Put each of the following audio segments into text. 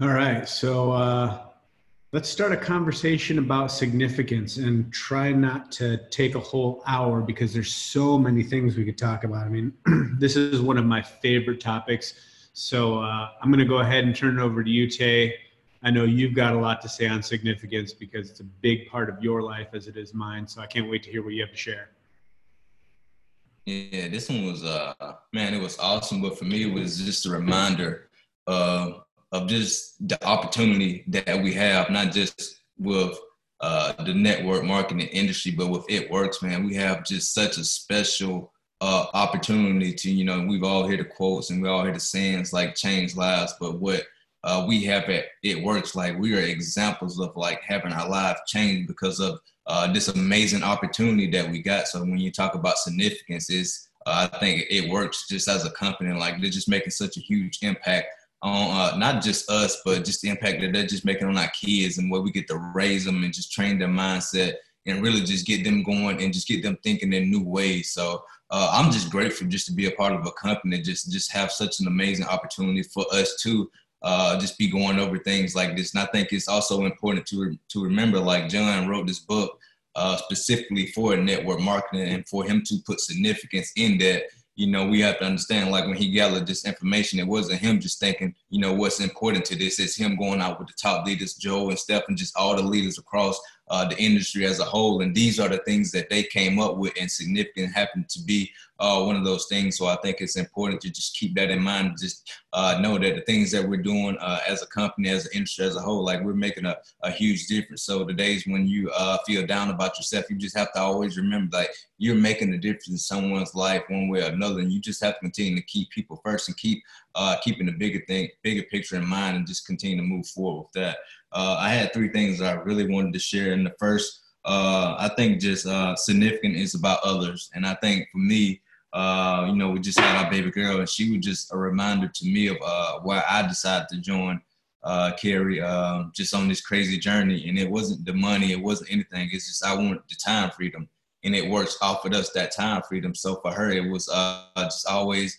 All right. So uh, let's start a conversation about significance and try not to take a whole hour because there's so many things we could talk about. I mean, this is one of my favorite topics. So uh, I'm going to go ahead and turn it over to you, Tay. I know you've got a lot to say on significance because it's a big part of your life as it is mine. So I can't wait to hear what you have to share. Yeah, this one was uh man, it was awesome. But for me, it was just a reminder of of just the opportunity that we have, not just with uh, the network marketing industry, but with It Works, man. We have just such a special uh, opportunity to, you know, we've all heard the quotes and we all hear the sayings like change lives, but what uh, we have at It Works, like we are examples of like having our life changed because of uh, this amazing opportunity that we got. So when you talk about significance, is uh, I think it works just as a company, like they're just making such a huge impact on uh, not just us, but just the impact that they're just making on our kids and where we get to raise them and just train their mindset and really just get them going and just get them thinking in new ways. So uh, I'm just grateful just to be a part of a company just just have such an amazing opportunity for us to uh, just be going over things like this. And I think it's also important to to remember, like John wrote this book uh, specifically for network marketing and for him to put significance in that you know, we have to understand, like when he gathered this information, it wasn't him just thinking, you know, what's important to this. It's him going out with the top leaders, Joe and Steph, and just all the leaders across uh, the industry as a whole. And these are the things that they came up with, and significant happened to be uh, one of those things. So I think it's important to just keep that in mind. Just uh, know that the things that we're doing uh, as a company, as an industry as a whole, like we're making a, a huge difference. So the days when you uh, feel down about yourself, you just have to always remember like you're making a difference in someone's life one way or another, and you just have to continue to keep people first and keep uh, keeping the bigger thing, bigger picture in mind, and just continue to move forward with that. Uh, I had three things I really wanted to share. And the first, uh, I think, just uh, significant is about others. And I think for me, uh, you know, we just had our baby girl, and she was just a reminder to me of uh, why I decided to join uh, Carrie um, just on this crazy journey. And it wasn't the money, it wasn't anything. It's just I wanted the time freedom, and it works offered us that time freedom. So for her, it was just always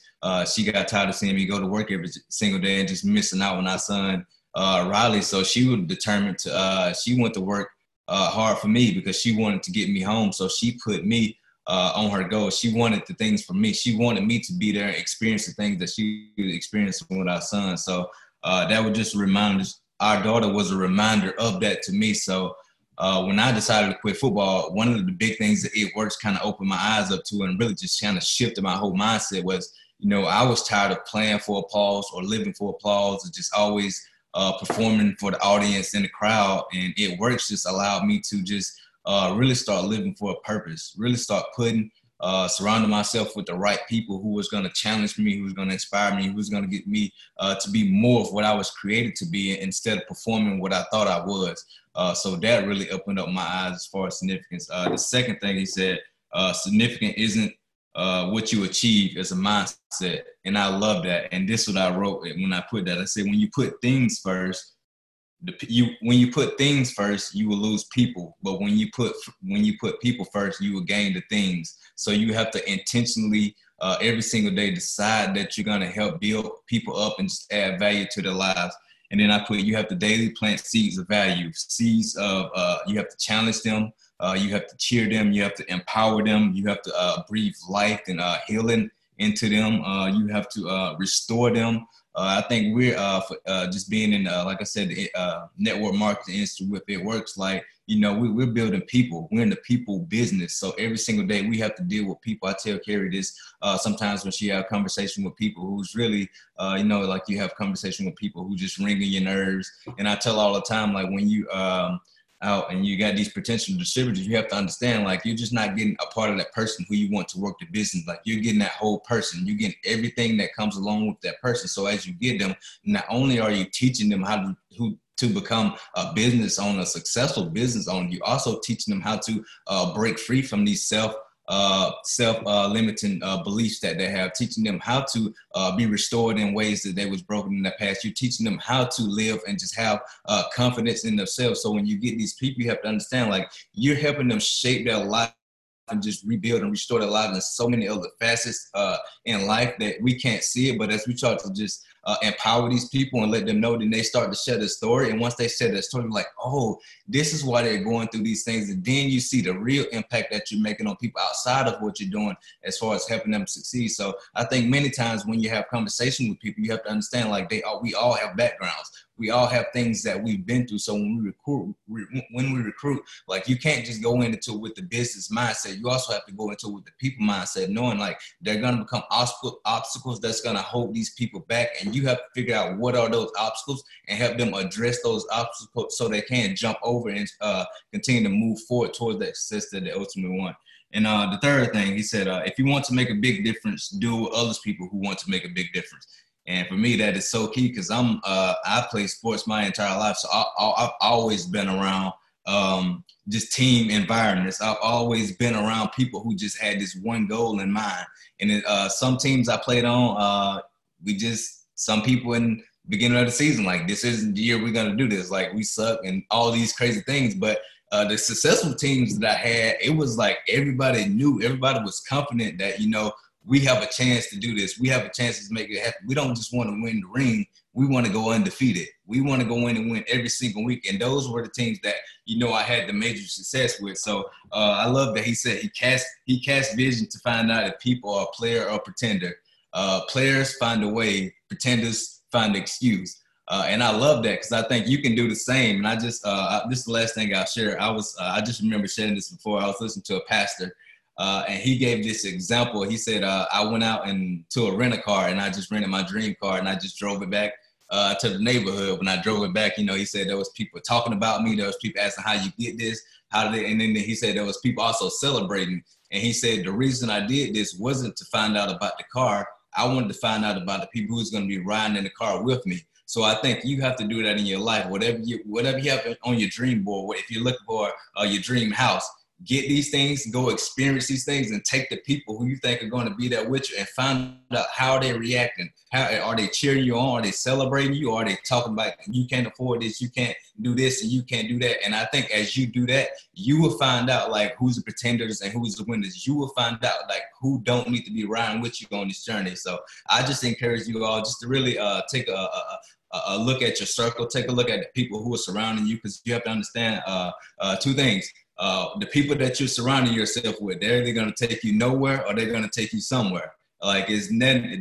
she got tired of seeing me go to work every single day and just missing out on our son uh, Riley. So she was determined to. Uh, she went to work uh, hard for me because she wanted to get me home. So she put me uh, on her goal. She wanted the things for me. She wanted me to be there and experience the things that she was experiencing with our son. So uh, that would just remind us. Our daughter was a reminder of that to me. So uh, when I decided to quit football, one of the big things that it works kind of opened my eyes up to and really just kind of shifted my whole mindset was, you know, I was tired of playing for applause or living for applause or just always uh, performing for the audience and the crowd. And it works just allowed me to just uh, really start living for a purpose, really start putting, uh, surrounding myself with the right people who was going to challenge me, who was going to inspire me, who was going to get me uh, to be more of what I was created to be instead of performing what I thought I was. Uh, so that really opened up my eyes as far as significance. Uh, the second thing he said, significant isn't uh, what you achieve as a mindset. And I love that. And this is what I wrote when I put that. I said, when you put things first, the, you when you put things first, you will lose people. But when you put when you put people first, you will gain the things. So you have to intentionally uh, every single day decide that you're gonna help build people up and just add value to their lives. And then I put you have to daily plant seeds of value, seeds of uh, you have to challenge them, uh, you have to cheer them. You have to empower them. You have to uh, breathe life and uh, healing into them. Uh, you have to uh, restore them. Uh, I think we're for, just being in, like I said, the network marketing industry with it works like, you know, we, we're building people. We're in the people business. So every single day we have to deal with people. I tell Carrie this sometimes when she have conversation with people who's really, you know, like you have conversation with people who just ringing your nerves. And I tell all the time, like when you, um, out and you got these potential distributors, you have to understand like you're just not getting a part of that person who you want to work the business. Like you're getting that whole person. You're getting everything that comes along with that person. So as you get them, not only are you teaching them how to who to become a business owner, a successful business owner, you also teaching them how to uh, break free from these self uh, self-limiting uh, beliefs that they have, teaching them how to uh, be restored in ways that they was broken in the past. You're teaching them how to live and just have uh, confidence in themselves. So when you get these people, you have to understand, like you're helping them shape their life and just rebuild and restore their lives in so many other facets uh, in life that we can't see it. But as we start to just uh, empower these people and let them know, then they start to share the story. And once they share the story, like, oh, this is why they're going through these things. And then you see the real impact that you're making on people outside of what you're doing as far as helping them succeed. So I think many times when you have conversation with people, you have to understand like they all, we all have backgrounds we all have things that we've been through. So when we recruit, when we recruit, like you can't just go into it with the business mindset. You also have to go into it with the people mindset, knowing like they're gonna become obstacles that's gonna hold these people back, and you have to figure out what are those obstacles and help them address those obstacles so they can jump over and uh, continue to move forward towards that success that they ultimately want. And uh, the third thing, he said, uh, if you want to make a big difference, do with others people who want to make a big difference. And for me, that is so key because I'm uh, I play sports my entire life, so I, have always been around um, just team environments. I've always been around people who just had this one goal in mind. And it, uh, some teams I played on, uh, we just some people in beginning of the season like this isn't the year we're gonna do this. Like we suck and all these crazy things, but. Uh, the successful teams that I had, it was like everybody knew, everybody was confident that you know we have a chance to do this. We have a chance to make it happen. We don't just want to win the ring. We want to go undefeated. We want to go in and win every single week. And those were the teams that you know I had the major success with. So uh, I love that he said he cast he cast vision to find out if people are player or pretender. Uh, players find a way, pretenders find an excuse. Uh, and I love that because I think you can do the same. And I just uh, this is the last thing I'll share. I was uh, I just remember sharing this before. I was listening to a pastor uh, and he gave this example. He said, uh, I went out and to a rent a car and I just rented my dream car and I just drove it back uh, to the neighborhood. When I drove it back, you know, he said there was people talking about me. There was people asking how you get this, how did it? And then he said there was people also celebrating. And he said the reason I did this wasn't to find out about the car. I wanted to find out about the people who's going to be riding in the car with me. So I think you have to do that in your life. Whatever you whatever you have on your dream board, if you're looking for uh, your dream house, get these things, go experience these things, and take the people who you think are going to be there with you and find out how they're reacting. How are they cheering you on? Are they celebrating you? Are they talking about you can't afford this, you can't do this, and you can't do that? And I think as you do that, you will find out like who's the pretenders and who's the winners. You will find out like who don't need to be riding with you on this journey. So I just encourage you all just to really uh, take a, a a look at your circle, take a look at the people who are surrounding you, because you have to understand uh, uh, two things uh, the people that you're surrounding yourself with, they're either going to take you nowhere or they're going to take you somewhere. Like it's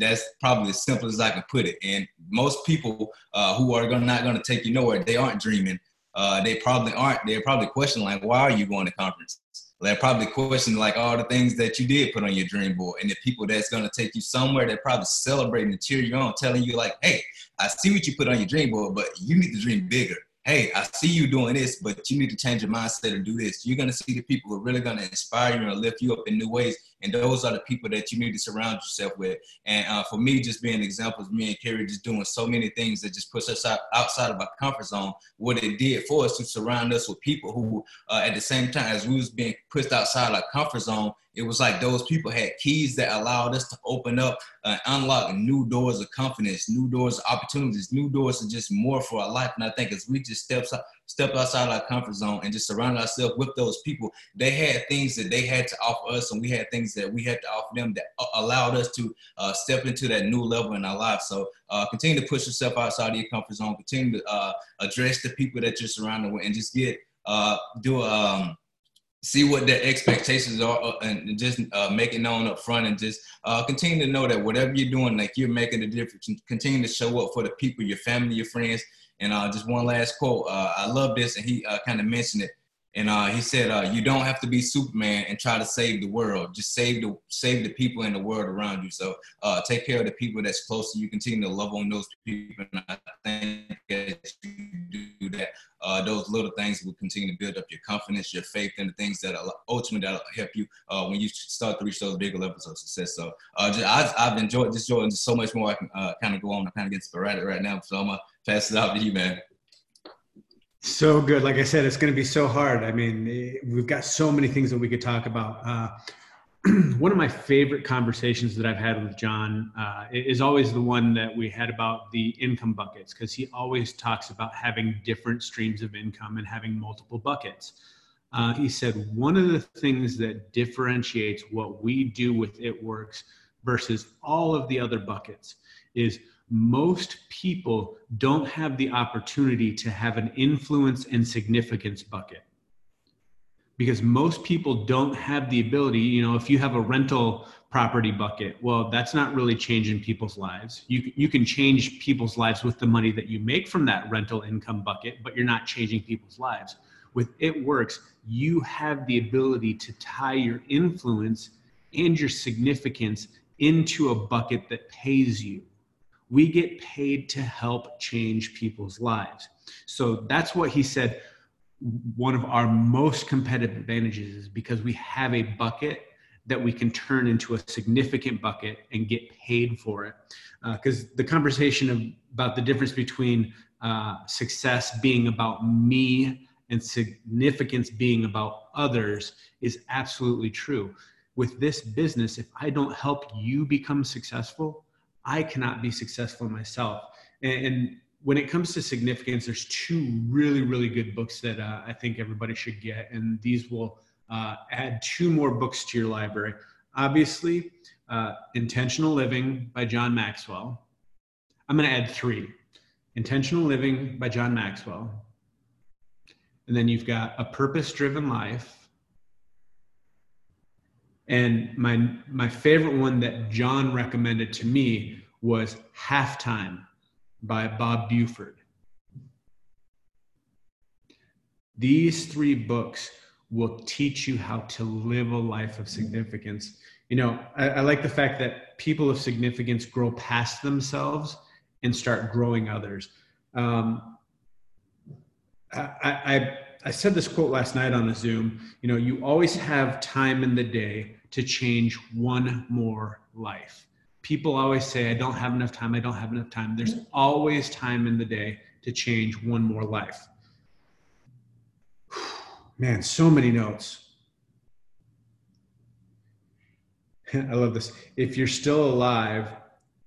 that's probably as simple as I can put it. And most people uh, who are gonna, not going to take you nowhere, they aren't dreaming. Uh, they probably aren't. They're probably questioning like, why are you going to conference? They're probably questioning like all the things that you did put on your dream board. And the people that's going to take you somewhere, they're probably celebrating and cheering you on, telling you like, hey, I see what you put on your dream board, but you need to dream bigger hey, I see you doing this, but you need to change your mindset and do this. You're gonna see the people who are really gonna inspire you and lift you up in new ways. And those are the people that you need to surround yourself with. And uh, for me, just being examples, me and Kerry just doing so many things that just puts us out, outside of our comfort zone. What it did for us to surround us with people who, uh, at the same time as we was being pushed outside our comfort zone, it was like those people had keys that allowed us to open up and unlock new doors of confidence, new doors of opportunities, new doors of just more for our life. And I think as we just steps step outside our comfort zone and just surround ourselves with those people, they had things that they had to offer us, and we had things that we had to offer them that allowed us to uh, step into that new level in our life. So uh, continue to push yourself outside of your comfort zone. Continue to uh, address the people that you're surrounded with, and just get uh, do um see what their expectations are uh, and just uh, make it known up front and just uh, continue to know that whatever you're doing like you're making a difference continue to show up for the people your family your friends and uh, just one last quote uh, i love this and he uh, kind of mentioned it and uh, he said, uh, "You don't have to be Superman and try to save the world. Just save the save the people in the world around you. So uh, take care of the people that's close to you. Continue to love on those people. And I think as you do that, uh, those little things will continue to build up your confidence, your faith, and the things that ultimately that'll help you uh, when you start to reach those bigger levels of success. So uh, just, I, have enjoyed this, Jordan, so much more. I can kind of go on. I'm kind of getting sporadic right now, so I'm gonna pass it out to you, man. So good. Like I said, it's going to be so hard. I mean, we've got so many things that we could talk about. Uh, one of my favorite conversations that I've had with John uh, is always the one that we had about the income buckets, because he always talks about having different streams of income and having multiple buckets. Uh, he said one of the things that differentiates what we do with It Works versus all of the other buckets is most people don't have the opportunity to have an influence and significance bucket. Because most people don't have the ability you know if you have a rental property bucket well that's not really changing people's lives. You, you can change people's lives with the money that you make from that rental income bucket but you're not changing people's lives. With it works you have the ability to tie your influence and your significance into a bucket that pays you we get paid to help change people's lives. So that's what he said. One of our most competitive advantages is because we have a bucket that we can turn into a significant bucket and get paid for it. Because uh, the conversation of, about the difference between uh, success being about me and significance being about others is absolutely true. With this business, if I don't help you become successful, I cannot be successful myself. And, and when it comes to significance, there's two really, really good books that uh, I think everybody should get. And these will uh, add two more books to your library. Obviously, uh, Intentional Living by John Maxwell. I'm going to add three Intentional Living by John Maxwell. And then you've got A Purpose Driven Life. And my, my favorite one that John recommended to me was Halftime by Bob Buford. These three books will teach you how to live a life of significance. You know, I, I, like the fact that people of significance grow past themselves and start growing others. Um, I, I, I said this quote last night on a Zoom. You know, you always have time in the day to change one more life people always say, I don't have enough time, I don't have enough time. There's always time in the day to change one more life. Man, so many notes. I love this. If you're still alive,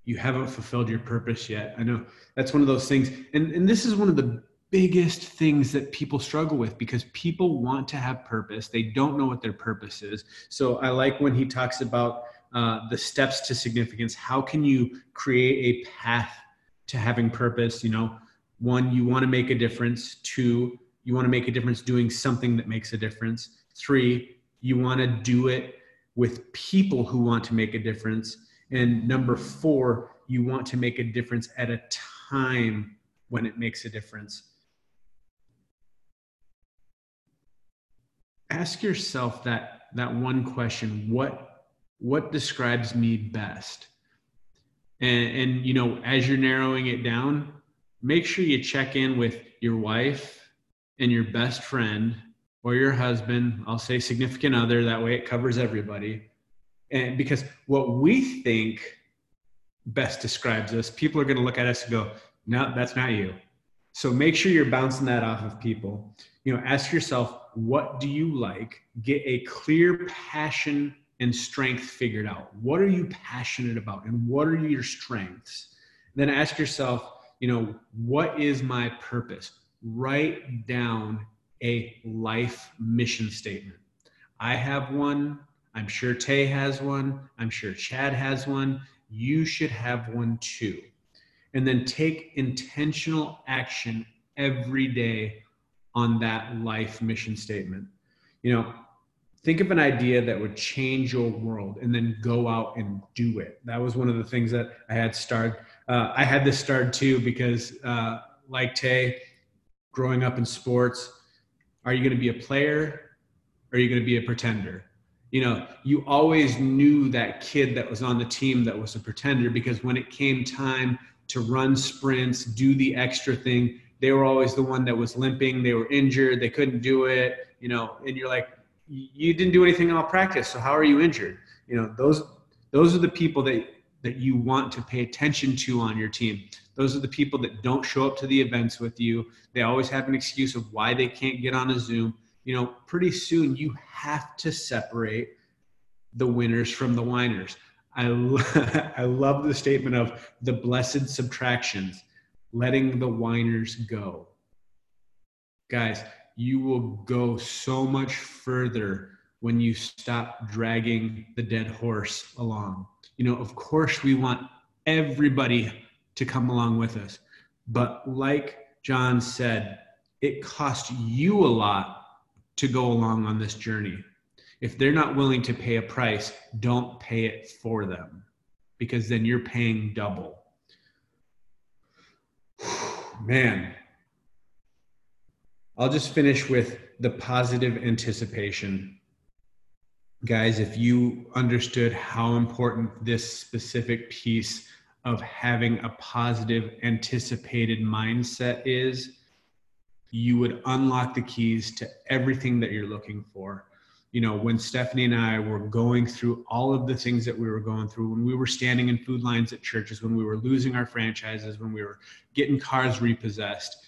you haven't fulfilled your purpose yet. I know that's one of those things. And, and this is one of the biggest things that people struggle with because people want to have purpose. They don't know what their purpose is. So I like when he talks about uh, the steps to significance. How can you create a path to having purpose? You know, one, you want to make a difference. Two, you want to make a difference doing something that makes a difference. Three, you want to do it with people who want to make a difference. And number four, you want to make a difference at a time when it makes a difference. Ask yourself that, that one question what what describes me best? And, and you know as you're narrowing it down make sure you check in with your wife and your best friend or your husband. I'll say significant other that way it covers everybody. And because what we think best describes us people are going to look at us and go no that's not you. So make sure you're bouncing that off of people you know ask yourself what do you like get a clear passion and strength figured out. What are you passionate about and what are your strengths? Then ask yourself, you know, what is my purpose? Write down a life mission statement. I have one. I'm sure Tay has one. I'm sure Chad has one. You should have one too. And then take intentional action every day on that life mission statement. You know, think of an idea that would change your world and then go out and do it. That was one of the things that i had started uh, i had this started too because uh, like tay growing up in sports are you going to be a player? Or are you going to be a pretender? You know you always knew that kid that was on the team that was a pretender because when it came time to run sprints do the extra thing they were always the one that was limping they were injured they couldn't do it you know and you're like you didn't do anything in all practice so how are you injured? You know those those are the people that that you want to pay attention to on your team. Those are the people that don't show up to the events with you. They always have an excuse of why they can't get on a zoom. You know pretty soon you have to separate the winners from the whiners. I, I love the statement of the blessed subtractions letting the whiners go guys you will go so much further when you stop dragging the dead horse along. You know, of course, we want everybody to come along with us. But like John said, it costs you a lot to go along on this journey. If they're not willing to pay a price, don't pay it for them because then you're paying double. Man, I'll just finish with the positive anticipation. Guys, if you understood how important this specific piece of having a positive anticipated mindset is, you would unlock the keys to everything that you're looking for. You know, when Stephanie and I were going through all of the things that we were going through, when we were standing in food lines at churches, when we were losing our franchises, when we were getting cars repossessed,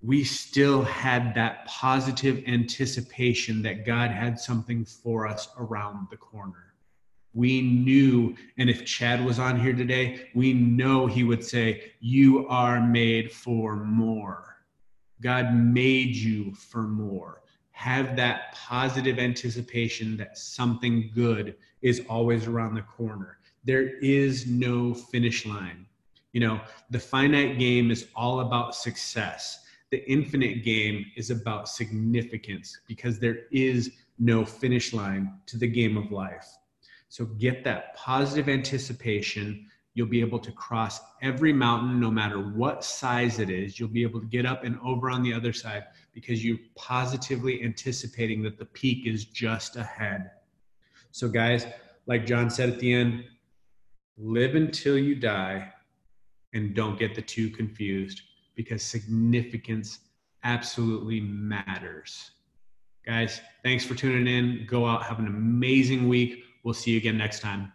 we still had that positive anticipation that God had something for us around the corner. We knew, and if Chad was on here today, we know he would say, You are made for more God made you for more. Have that positive anticipation that something good is always around the corner. There is no finish line. You know, the finite game is all about success. The infinite game is about significance because there is no finish line to the game of life. So get that positive anticipation You'll be able to cross every mountain, no matter what size it is. You'll be able to get up and over on the other side because you're positively anticipating that the peak is just ahead. So, guys, like John said at the end, live until you die and don't get the two confused because significance absolutely matters. Guys, thanks for tuning in. Go out, have an amazing week. We'll see you again next time.